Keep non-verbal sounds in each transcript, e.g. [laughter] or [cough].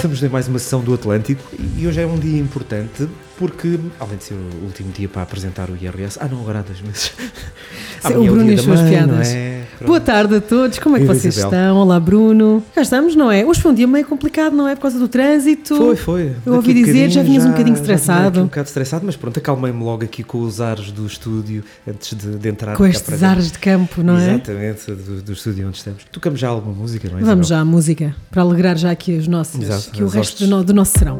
estamos em mais uma sessão do Atlântico e hoje é um dia importante porque, além de ser o último dia para apresentar o IRS, ah não, agora há dois meses. Sim, o Bruno e as suas piadas. É? Boa tarde a todos, como é que vocês Isabel. estão? Olá Bruno. Cá estamos, não é? Hoje foi um dia meio complicado, não é? Por causa do trânsito. Foi, foi. Eu ouvi dizer, já vinhas já, um bocadinho estressado. um bocado estressado, mas pronto, acalmei-me logo aqui com os ares do estúdio antes de, de entrar. Com estes ares de campo, não é? Exatamente, do, do, estúdio onde estamos. Tocamos já alguma música, não é? Vamos Isabel? já à música, para alegrar já aqui os nossos, Exato, aqui o resto do, do nosso serão.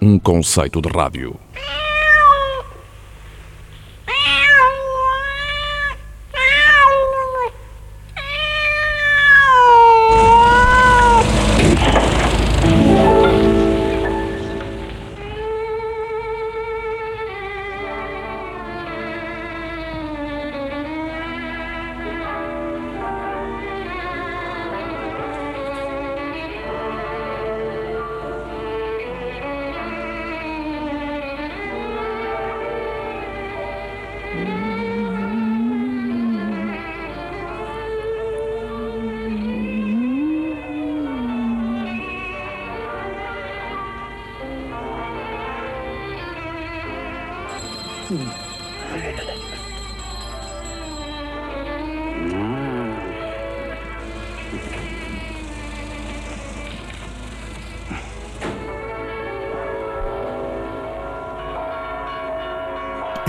Um conceito de rádio.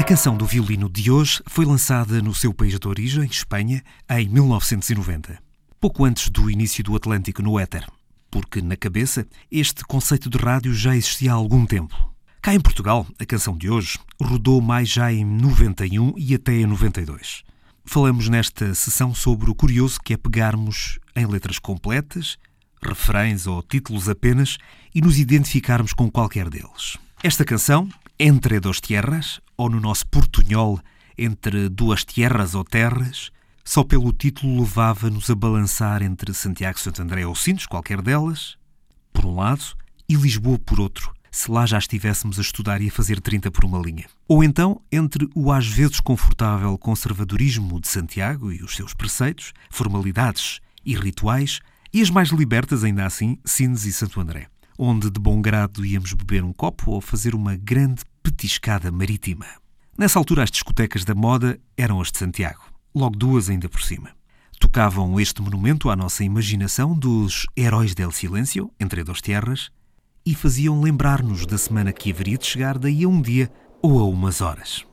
Canção do violino de hoje foi lançada no seu país de origem, Espanha, em 1990, pouco antes do início do Atlântico no éter, porque na cabeça este conceito de rádio já existia há algum tempo. Cá em Portugal, a canção de hoje rodou mais já em 91 e até em 92. Falamos nesta sessão sobre o curioso que é pegarmos em letras completas, refrões ou títulos apenas e nos identificarmos com qualquer deles. Esta canção, Entre Dos Tierras, ou no nosso portunhol, Entre Duas Tierras ou Terras, só pelo título levava-nos a balançar entre Santiago, Santo André ou Sintes, qualquer delas, por um lado, e Lisboa por outro, se lá já estivéssemos a estudar e a fazer 30 por uma linha. Ou então entre o às vezes confortável conservadorismo de Santiago e os seus preceitos, formalidades e rituais, e as mais libertas, ainda assim, Sines e Santo André, onde de bom grado íamos beber um copo ou fazer uma grande petiscada marítima. Nessa altura, as discotecas da moda eram as de Santiago, logo duas ainda por cima. Tocavam este monumento à nossa imaginação dos heróis del silêncio, entre duas terras, e faziam lembrar-nos da semana que haveria de chegar daí a um dia ou a umas horas.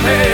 de.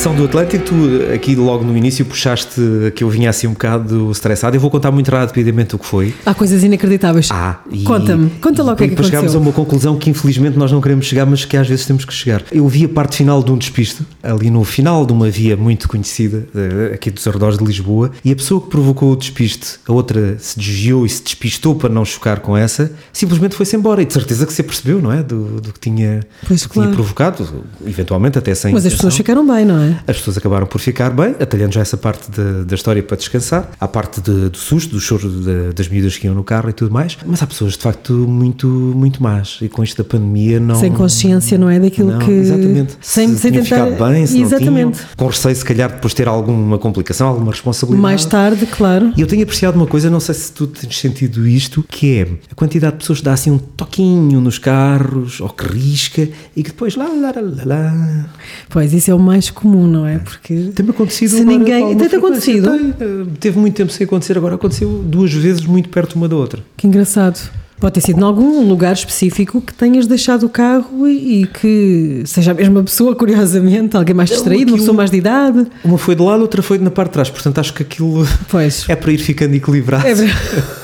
Sessão do Atlântico, tu aqui logo no início puxaste que eu vinha assim um bocado estressado. Eu vou contar muito rapidamente o que foi. Há coisas inacreditáveis. Ah, e, Conta-me, conta logo o que é que aconteceu. chegámos a uma conclusão que infelizmente nós não queremos chegar, mas que às vezes temos que chegar. Eu vi a parte final de um despiste, ali no final de uma via muito conhecida, eh, aqui dos arredores de Lisboa, e a pessoa que provocou o despiste, a outra se desviou e se despistou para não chocar com essa, simplesmente foi-se embora. E de certeza que você percebeu, não é? Do, do que, tinha, pois, que claro. tinha provocado, eventualmente até sem. Mas as pessoas ficaram bem, não é? As pessoas acabaram por ficar bem, atalhando já essa parte de, da história para descansar. Há parte de, do susto, do choro de, das miúdas que iam no carro e tudo mais. Mas há pessoas, de facto, muito, muito más. E com isto da pandemia não. Sem consciência, não é? Daquilo não, que. Exatamente. Sem, se sem tentar. bem, se exatamente. não tinham, com receio, se calhar, depois ter alguma complicação, alguma responsabilidade. Mais tarde, claro. E eu tenho apreciado uma coisa, não sei se tu tens sentido isto, que é a quantidade de pessoas que dá assim um toquinho nos carros, ou que risca, e que depois lá, lá, lá, lá. Pois, isso é o mais comum, não é? Porque. Tem-me acontecido. Se ninguém. Tem-te acontecido? Tem, teve muito tempo sem acontecer, agora aconteceu duas vezes muito perto uma da outra. Que engraçado. Pode ter sido em algum lugar específico que tenhas deixado o carro e, e que seja a mesma pessoa, curiosamente, alguém mais distraído, uma pessoa mais de idade. Uma foi de lado, outra foi na parte de trás, portanto acho que aquilo pois. [laughs] é para ir ficando equilibrado. É [laughs]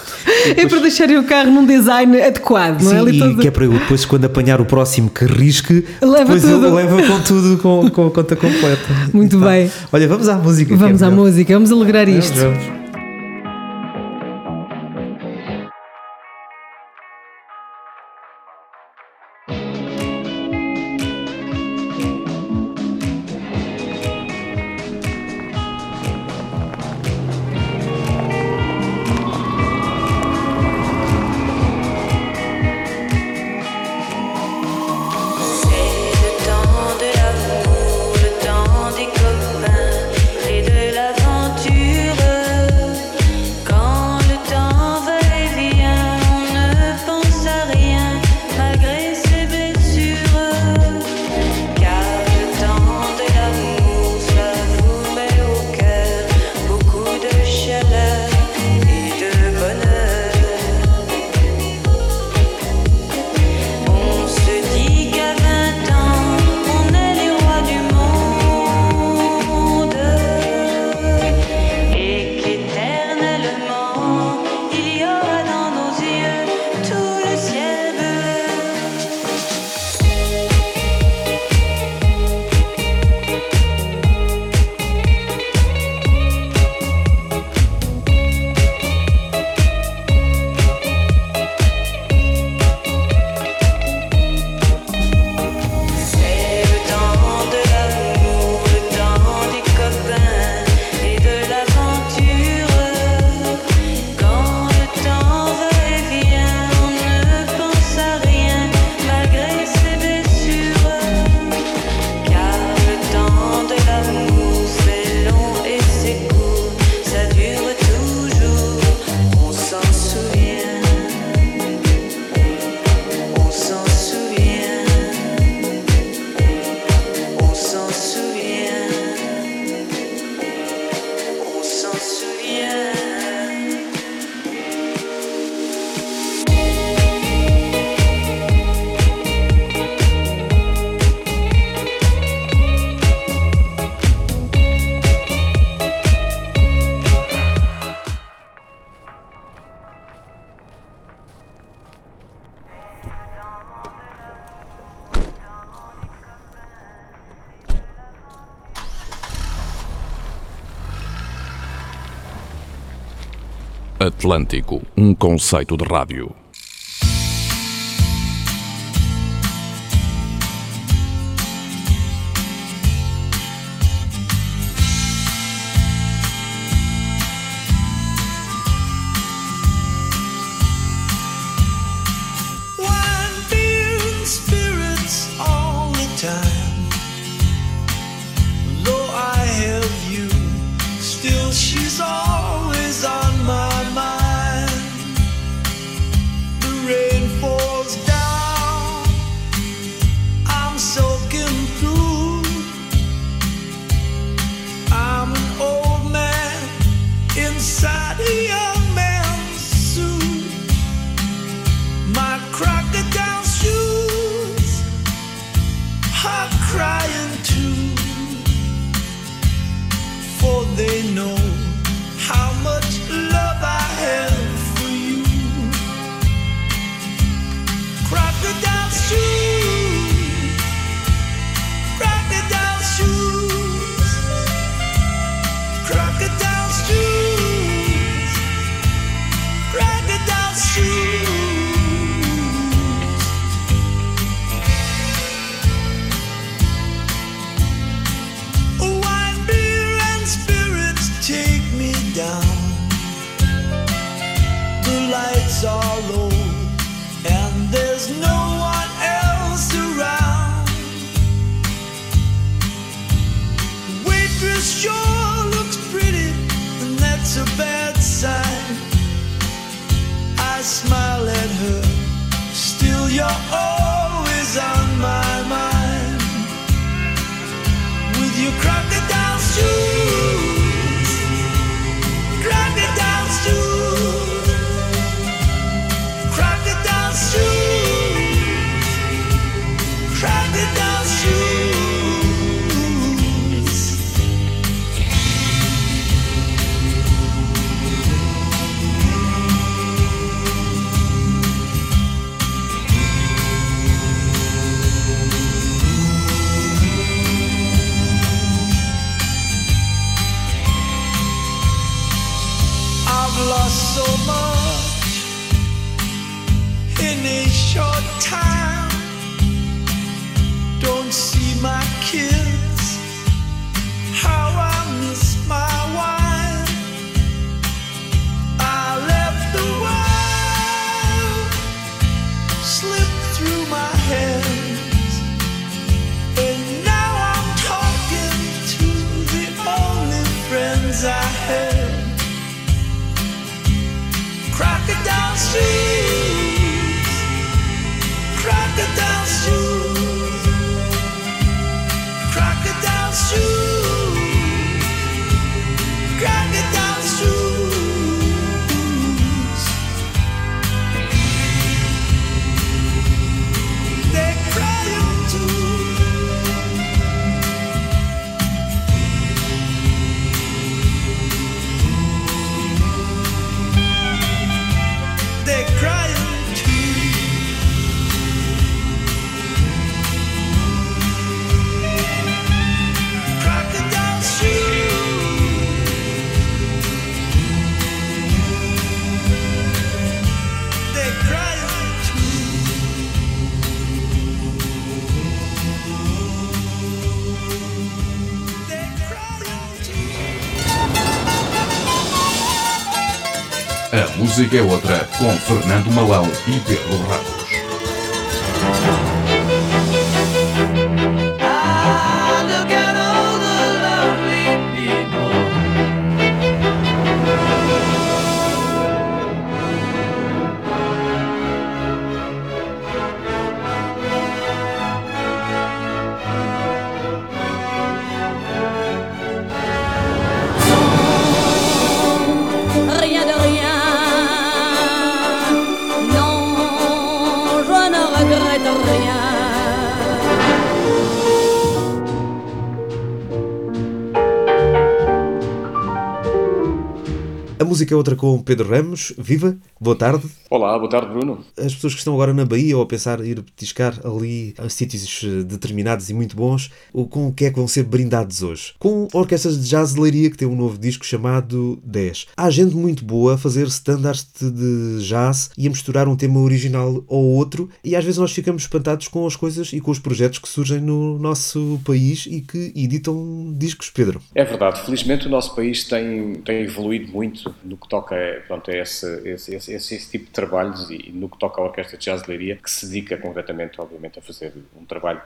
é para deixarem o carro num design adequado, não é? Sim, e todo... que é para eu depois, quando apanhar o próximo que risque, leva depois tudo. ele leva com tudo, com, com a conta completa. [laughs] Muito então, bem. Olha, vamos à música. Vamos é à música, vamos alegrar isto. Vamos, vamos. Atlântico, um conceito de rádio. I've lost so much in a short time. Don't see my kids. How I shoes, crocodile shoes, A música é outra com Fernando Malão e Pedro Ramos. Música é outra com Pedro Ramos. Viva, boa tarde. Olá, boa tarde, Bruno. As pessoas que estão agora na Bahia ou a pensar em ir petiscar ali a sítios eh, determinados e muito bons, com o que é que vão ser brindados hoje? Com orquestras de jazz de Leiria, que tem um novo disco chamado 10. Há gente muito boa a fazer standards de jazz e a misturar um tema original ou outro, e às vezes nós ficamos espantados com as coisas e com os projetos que surgem no nosso país e que editam discos, Pedro. É verdade, felizmente o nosso país tem, tem evoluído muito no que toca pronto, a esse, esse, esse, esse, tipo de trabalhos e no que toca à Orquestra de Jazz de Leiria, que se dedica concretamente, obviamente, a fazer um trabalho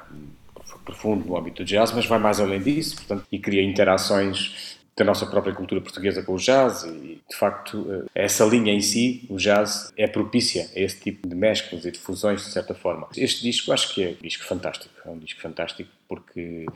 profundo no âmbito do jazz, mas vai mais além disso, portanto, e cria interações da nossa própria cultura portuguesa com o jazz e, de facto, eh, essa linha em si, o jazz, é propícia a esse tipo de mesclas e de fusões, de certa forma. Este disco acho que é um disco fantástico, é um disco fantástico porque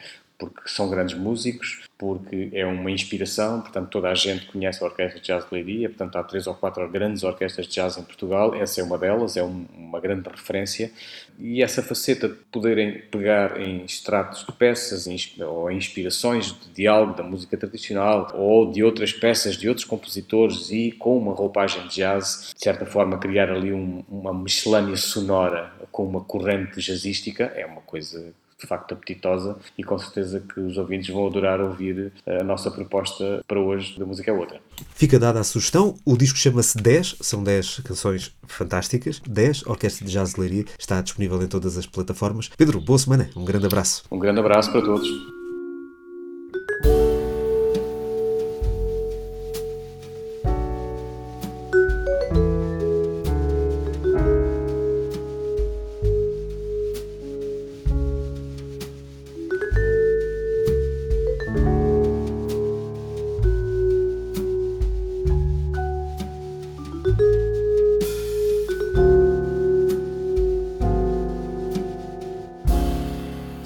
porque são grandes músicos, porque é uma inspiração, portanto toda a gente conhece a Orquestra de Jazz de Leiria, portanto há três ou quatro grandes orquestras de jazz em Portugal, essa é uma delas, é um, uma grande referência, e essa faceta de poderem pegar em extratos de peças ou em inspirações de diálogo da música tradicional ou de outras peças de outros compositores e com uma roupagem de jazz, de certa forma criar ali um, uma miscelânea sonora com uma corrente jazzística, é uma coisa de facto apetitosa e com certeza que os ouvintes vão adorar ouvir a nossa proposta para hoje da música é outra. Fica dada a sugestão, o disco chama-se 10, são 10 canções fantásticas, 10, Orquestra de Jazz de Leiria, está disponível em todas as plataformas. Pedro, boa semana, um grande abraço. Um grande abraço para todos.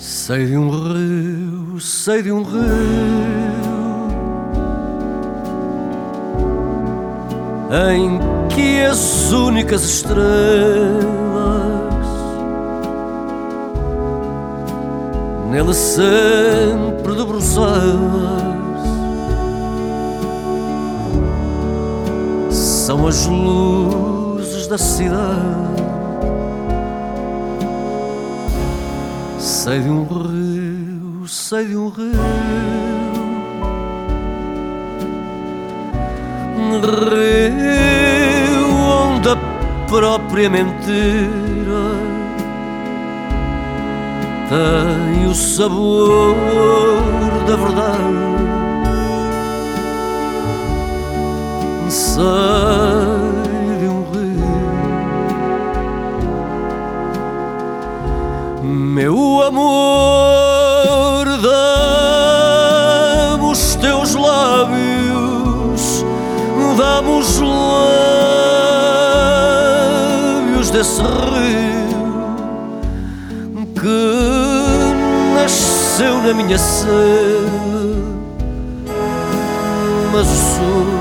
Sei de um rio, sei de um rio em que as únicas estrelas nele sempre debruçadas são as luzes da cidade. Sei de um rio, sei de um rio, rio onde a própria mentira tem o sabor da verdade. Sei meu amor, dá-me os teus lábios, dá-me os lábios desse rio que nasceu na minha sede, mas o sonho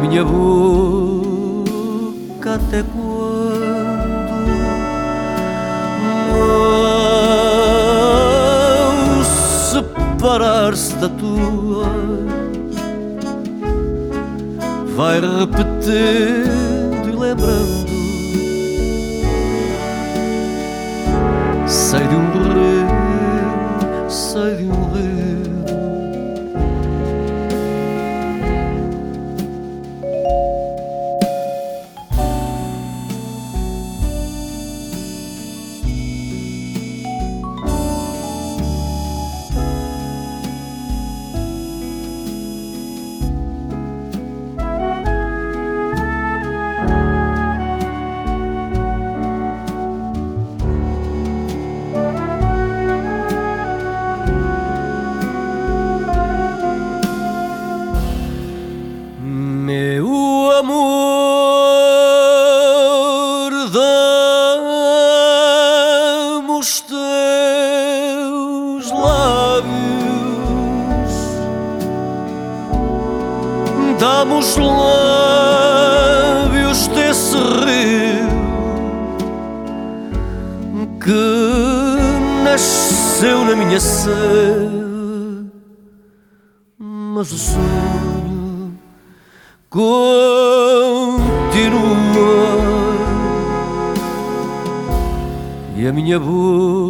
minha boca até quando separar-se da tua vai repetindo e lembrando. Sei de um mas o sonho continua e a minha boca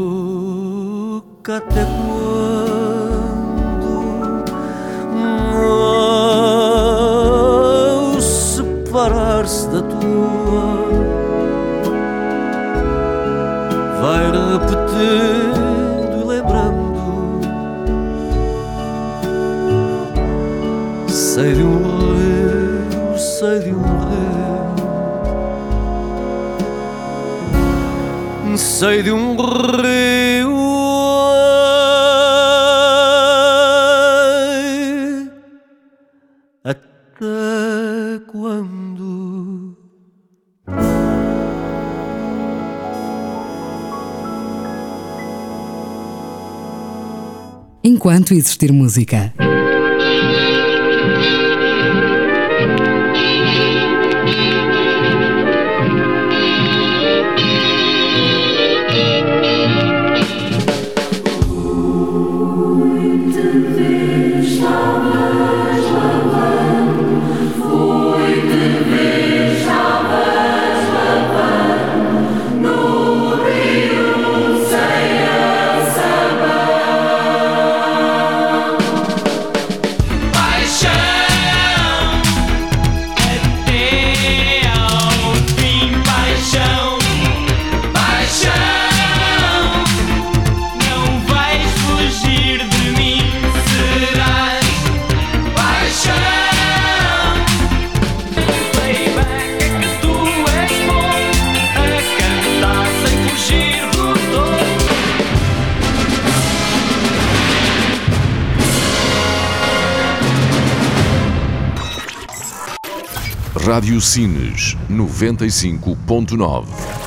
até quando ao separar-se da tua vai repetindo e lembrando sei de um rio, sei de um rio, sei de um rio. Até quando? Enquanto existir música. Sines 95.9.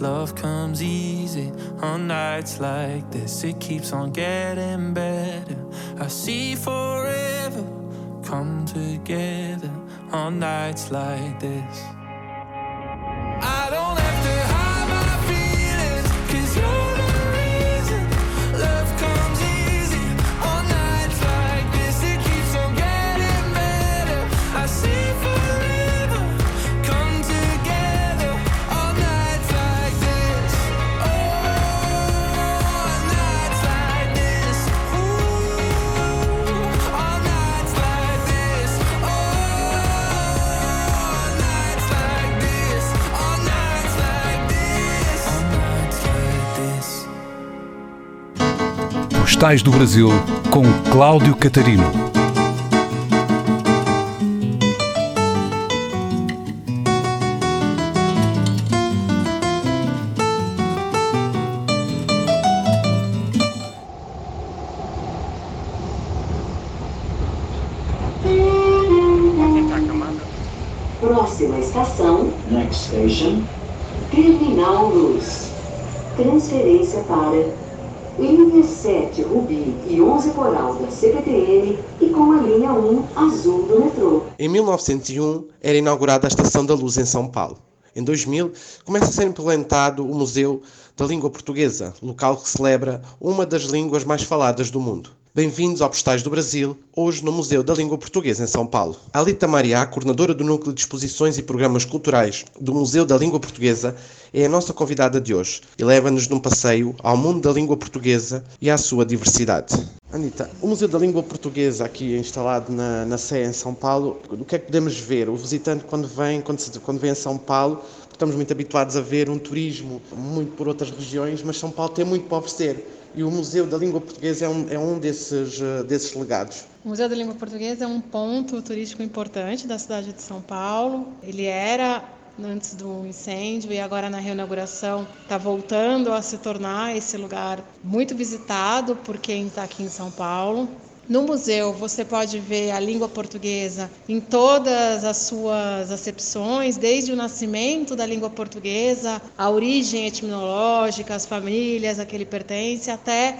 love comes easy on nights like this. It keeps on getting better. I see forever come together on nights like this. Postais do Brasil com Cláudio Catarino. Próxima estação. Next station. Terminal Luz. Transferência para 7 Rubi e 11 Coral da CPTM e com a linha 1 azul do metrô. Em 1901 era inaugurada a Estação da Luz em São Paulo. Em 2000 começa a ser implementado o Museu da Língua Portuguesa, local que celebra uma das línguas mais faladas do mundo. Bem-vindos ao Postais do Brasil, hoje no Museu da Língua Portuguesa em São Paulo. Alita Mariá, coordenadora do Núcleo de Exposições e Programas Culturais do Museu da Língua Portuguesa, é a nossa convidada de hoje e leva-nos num passeio ao mundo da língua portuguesa e à sua diversidade. Anitta, o Museu da Língua Portuguesa aqui instalado na, na Sé em São Paulo, o que é que podemos ver? O visitante quando vem, quando, se, quando vem a São Paulo, estamos muito habituados a ver um turismo muito por outras regiões, mas São Paulo tem muito para oferecer e o Museu da Língua Portuguesa é um, é um desses, uh, desses legados. O Museu da Língua Portuguesa é um ponto turístico importante da cidade de São Paulo. Ele era antes do incêndio e agora na reinauguração está voltando a se tornar esse lugar muito visitado por quem está aqui em São Paulo. No museu você pode ver a língua portuguesa em todas as suas acepções, desde o nascimento da língua portuguesa, a origem etimológica, as famílias a que ele pertence, até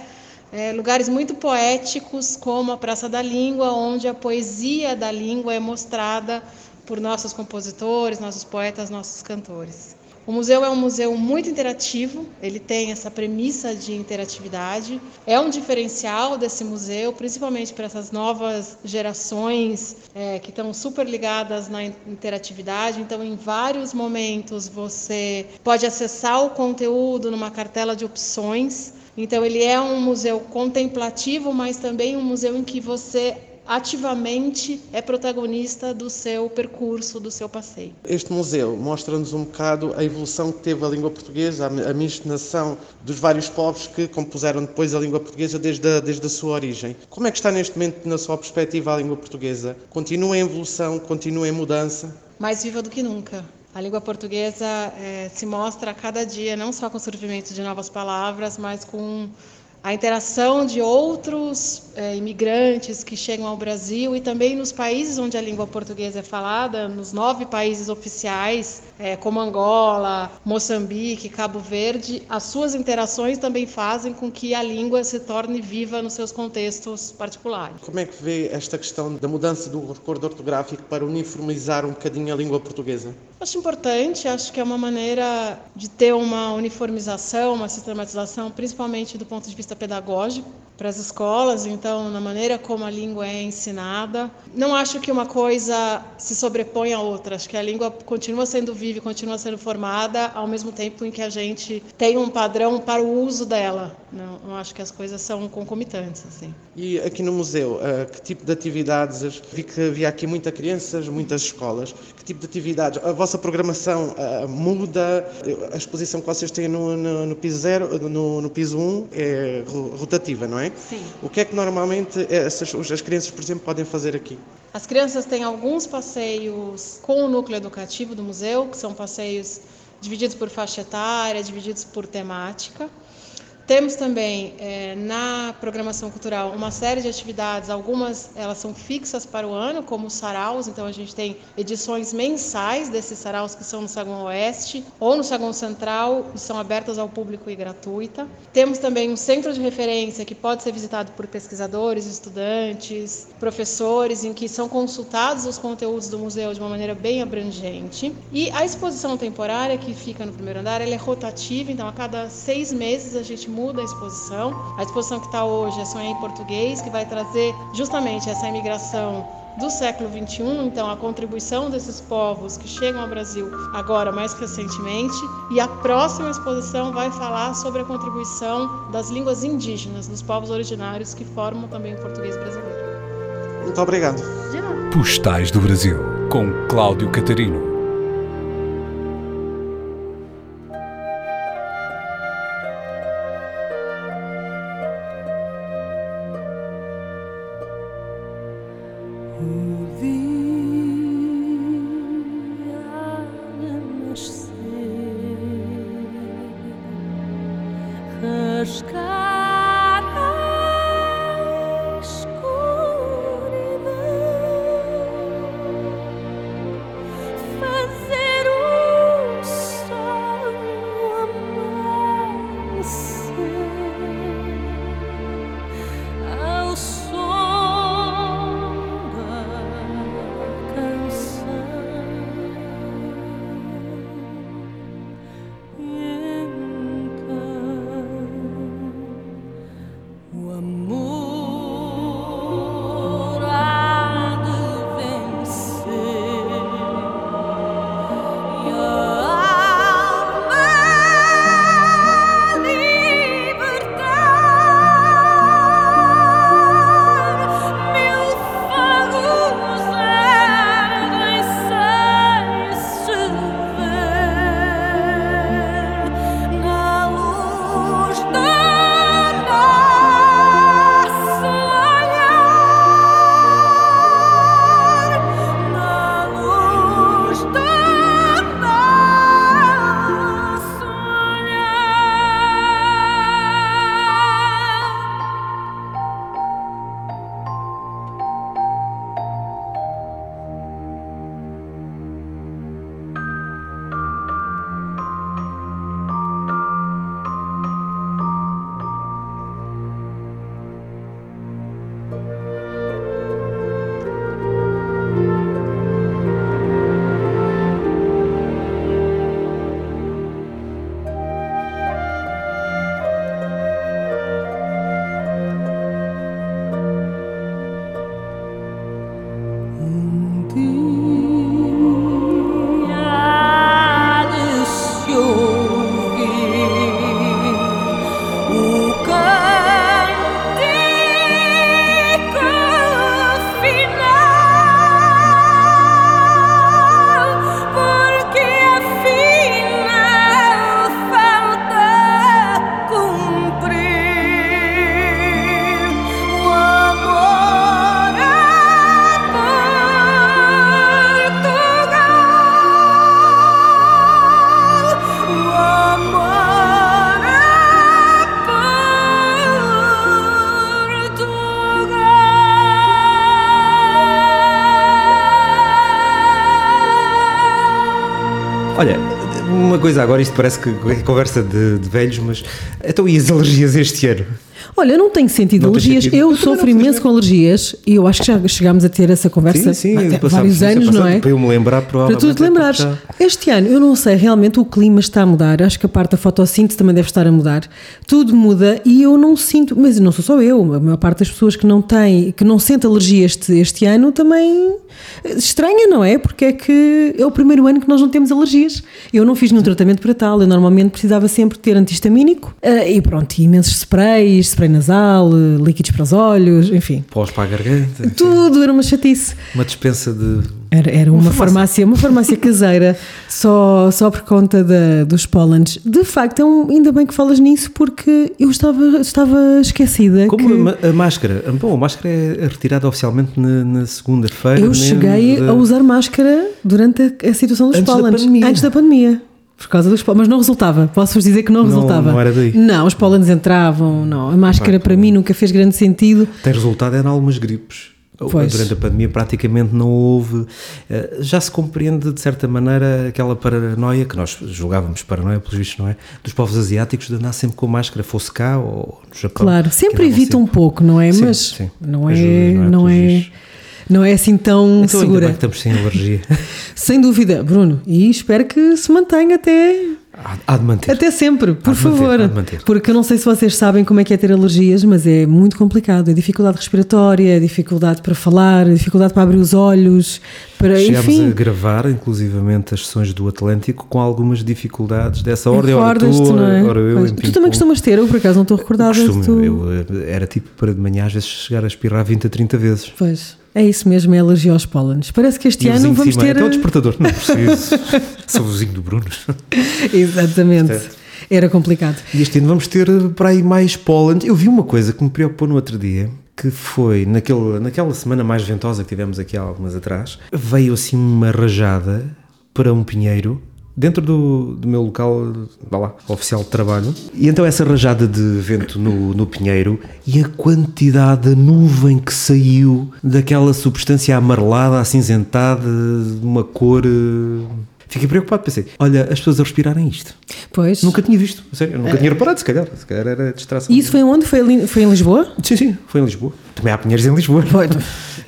é, lugares muito poéticos como a Praça da Língua, onde a poesia da língua é mostrada por nossos compositores, nossos poetas, nossos cantores. O museu é um museu muito interativo, ele tem essa premissa de interatividade. É um diferencial desse museu, principalmente para essas novas gerações é, que estão super ligadas na interatividade. Então, em vários momentos, você pode acessar o conteúdo numa cartela de opções. Então, ele é um museu contemplativo, mas também um museu em que você ativamente é protagonista do seu percurso, do seu passeio. Este museu mostra-nos um bocado a evolução que teve a língua portuguesa, a miscigenação dos vários povos que compuseram depois a língua portuguesa desde a, desde a sua origem. Como é que está neste momento, na sua perspectiva, a língua portuguesa? Continua em evolução, continua em mudança? Mais viva do que nunca. A língua portuguesa é, se mostra a cada dia, não só com o surgimento de novas palavras, mas com a interação de outros é, imigrantes que chegam ao Brasil e também nos países onde a língua portuguesa é falada, nos nove países oficiais, é, como Angola, Moçambique, Cabo Verde, as suas interações também fazem com que a língua se torne viva nos seus contextos particulares. Como é que vê esta questão da mudança do recordo ortográfico para uniformizar um bocadinho a língua portuguesa? Acho importante, acho que é uma maneira de ter uma uniformização, uma sistematização, principalmente do ponto de vista pedagógico para as escolas, então na maneira como a língua é ensinada. Não acho que uma coisa se sobrepõe à outra, acho que a língua continua sendo viva, continua sendo formada, ao mesmo tempo em que a gente tem um padrão para o uso dela. Não, não acho que as coisas são concomitantes assim. E aqui no museu, uh, que tipo de atividades? Vi que havia aqui muitas crianças, muitas escolas. Que tipo de atividades? A vossa programação uh, muda? A exposição que vocês têm no, piso no, no piso 1 um é rotativa, não é? Sim. O que é que normalmente essas, as crianças, por exemplo, podem fazer aqui? As crianças têm alguns passeios com o núcleo educativo do museu, que são passeios divididos por faixa etária, divididos por temática. Temos também é, na programação cultural uma série de atividades, algumas elas são fixas para o ano, como os saraus, então a gente tem edições mensais desses saraus que são no Saguão Oeste ou no Saguão Central e são abertas ao público e gratuita. Temos também um centro de referência que pode ser visitado por pesquisadores, estudantes, professores, em que são consultados os conteúdos do museu de uma maneira bem abrangente. E a exposição temporária que fica no primeiro andar, ela é rotativa, então a cada seis meses a gente muda a exposição. A exposição que está hoje é Sonhar em Português, que vai trazer justamente essa imigração do século XXI, então a contribuição desses povos que chegam ao Brasil agora mais recentemente, e a próxima exposição vai falar sobre a contribuição das línguas indígenas, dos povos originários que formam também o português brasileiro. Muito obrigado. Postais do Brasil, com Cláudio Catarino. Who the coisa agora, isto parece que é conversa de, de velhos, mas então e as alergias este ano? Olha, eu não tenho sentido Não alergias. sentido? Eu Eu sofro imenso com alergias e eu acho que já chegámos a ter essa conversa Sim, sim, há vários anos, não é? Para eu me lembrar, Para provavelmente. tu te é lembrares. Este ano, eu não sei, realmente o clima está a mudar. Acho que a parte da fotossíntese também deve estar a mudar. Tudo muda e eu não sinto, mas não sou só eu, a maior parte das pessoas que não têm, que não sente alergia este, este ano também estranha, não é? Porque é que é o primeiro ano que nós não temos alergias. Eu não fiz nenhum tratamento para tal, eu normalmente precisava sempre ter antihistamínico eh, e pronto, e imensos sprays, spray nasal, eh, líquidos para os olhos, enfim. Pós para a garganta. Tudo era uma chatice. Uma dispensa de. Era, era uma, Uma farmácia. uma farmácia [laughs] caseira, só, só por conta da, dos pólenes. De facto, é um- ainda bem que falas nisso, porque eu estava, estava esquecida. Como que a, a máscara. Bom, a máscara é retirada oficialmente na, na segunda-feira. eu cheguei da- a usar máscara durante a, a situação dos Antes pólenes. Antes da pandemia. Por causa dos pólenes. Mas não resultava. Posso-vos dizer que não, Não- resultava. não era daí. Não, os pólenes entravam. Não. A máscara para mim nunca fez grande sentido. Tem resultado é em algumas gripes. Pois. Durante a pandemia praticamente não houve. eh, Já se compreende de certa maneira aquela paranoia que nós julgávamos paranoia, pelos vistos, não é? Dos povos asiáticos de andar sempre com máscara, fosse cá ou no Japão. Claro, sempre evita um pouco, não é? Sim, Mas sim. não é, não não é, pelos não é assim tão Então ainda segura. bem que estamos sem alergia. [laughs] Sem dúvida, Bruno, e espero que se mantenha até, Há, há de manter. até sempre, por favor. há de manter. Porque eu não sei se vocês sabem como é que é ter alergias, mas é muito complicado. É dificuldade respiratória, é dificuldade para falar, é dificuldade para abrir os olhos, para, Chegámos enfim. a gravar, inclusivamente, as sessões do Atlântico com algumas dificuldades dessa ordem. Ora tu, não é? ora eu. Pois. Tu também costumas ter, eu por acaso não estou recordada. Costumo, tu... eu eh, era tipo para de manhã às vezes chegar a espirrar 20 a 30 vezes. Pois, é isso mesmo, é alergia aos pólenes. Parece que este E ano vamos ter. Até o despertador, não [laughs] preciso. Sou vizinho do Bruno. [laughs] Exatamente. Era complicado. E este ano vamos ter eh, para aí mais pólen. Eu vi uma coisa que me preocupou no outro dia, que foi naquele, naquela semana mais ventosa que tivemos aqui há algumas atrás, veio assim uma rajada para um pinheiro dentro do, do meu local vá lá, oficial de trabalho. E então essa rajada de vento no, no pinheiro e a quantidade de nuvem que saiu daquela substância amarelada, acinzentada, de uma cor... eh, Fiquei preocupado, pensei, olha, as pessoas a respirarem isto. Pois. Nunca tinha visto, sério, nunca tinha reparado, se calhar. Se calhar era distração. E isso foi onde? Foi, ali- foi em Lisboa? Sim, sim, foi em Lisboa. Também há pinheiros em Lisboa. [laughs]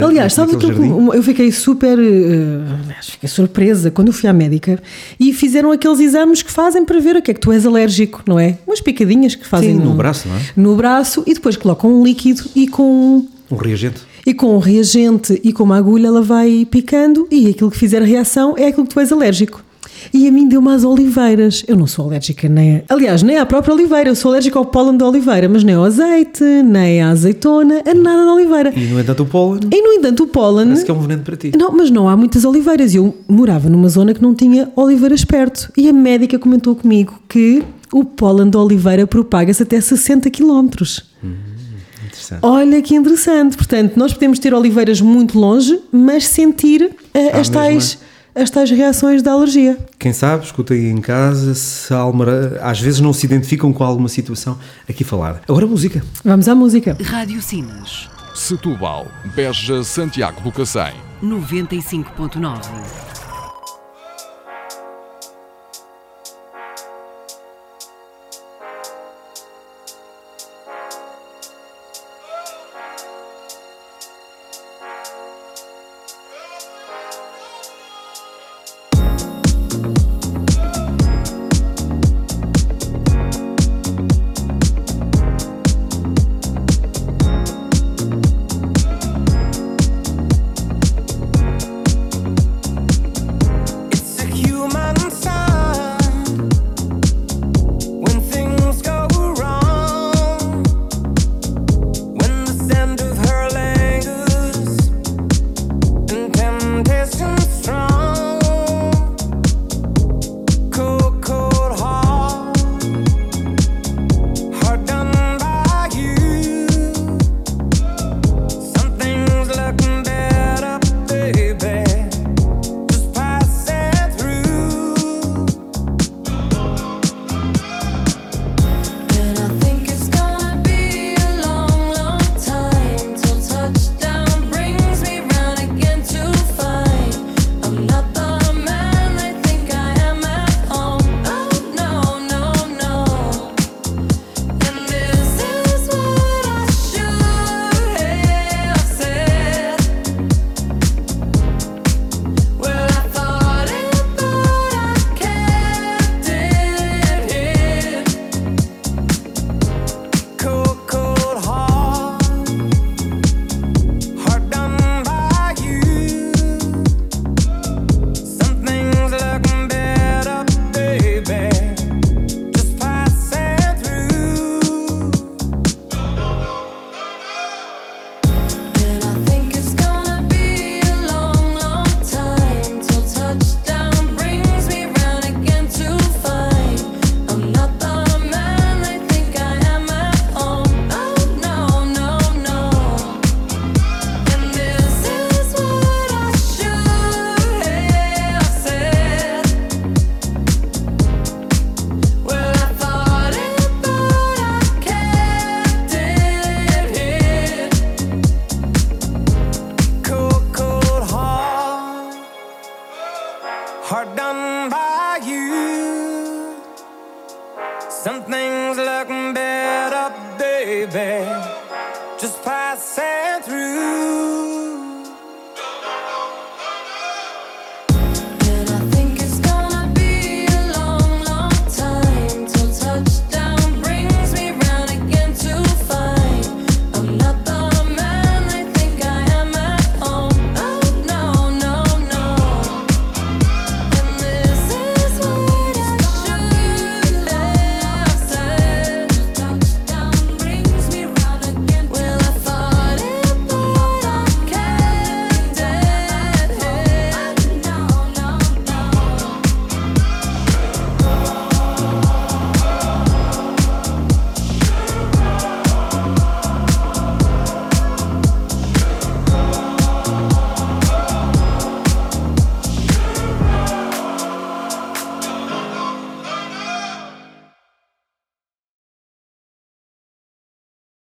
Aliás, aquilo que eu fiquei super aliás, fiquei surpresa quando eu fui à médica e fizeram aqueles exames que fazem para ver a que é que tu és alérgico, não é? Umas picadinhas que fazem Sim, no braço, não é? no braço e depois colocam um líquido e com Um reagente. e com um reagente e com uma agulha ela vai picando e aquilo que fizer a reação é aquilo que tu és alérgico. E a mim deu-me às oliveiras. Eu não sou alérgica nem. a- Aliás, nem à própria oliveira. Eu sou alérgica ao pólen da oliveira, mas nem ao azeite, nem à azeitona, a nada da oliveira. E no entanto o pólen E no entanto, o pólen. parece que é um veneno para ti. Não, mas não há muitas oliveiras. Eu morava numa zona que não tinha oliveiras perto. E a médica comentou comigo que o pólen da oliveira propaga-se até 60 km. Interessante. Olha que interessante. Portanto, nós podemos ter oliveiras muito longe, mas sentir À as, tais, mesma. As tais reações da alergia. Quem sabe, escuta aí em casa, se alma, às vezes não se identificam com alguma situação aqui falada. Agora música. Vamos à música. Rádio Sinas. Setúbal, Beja, Santiago do Cacém. 95.9.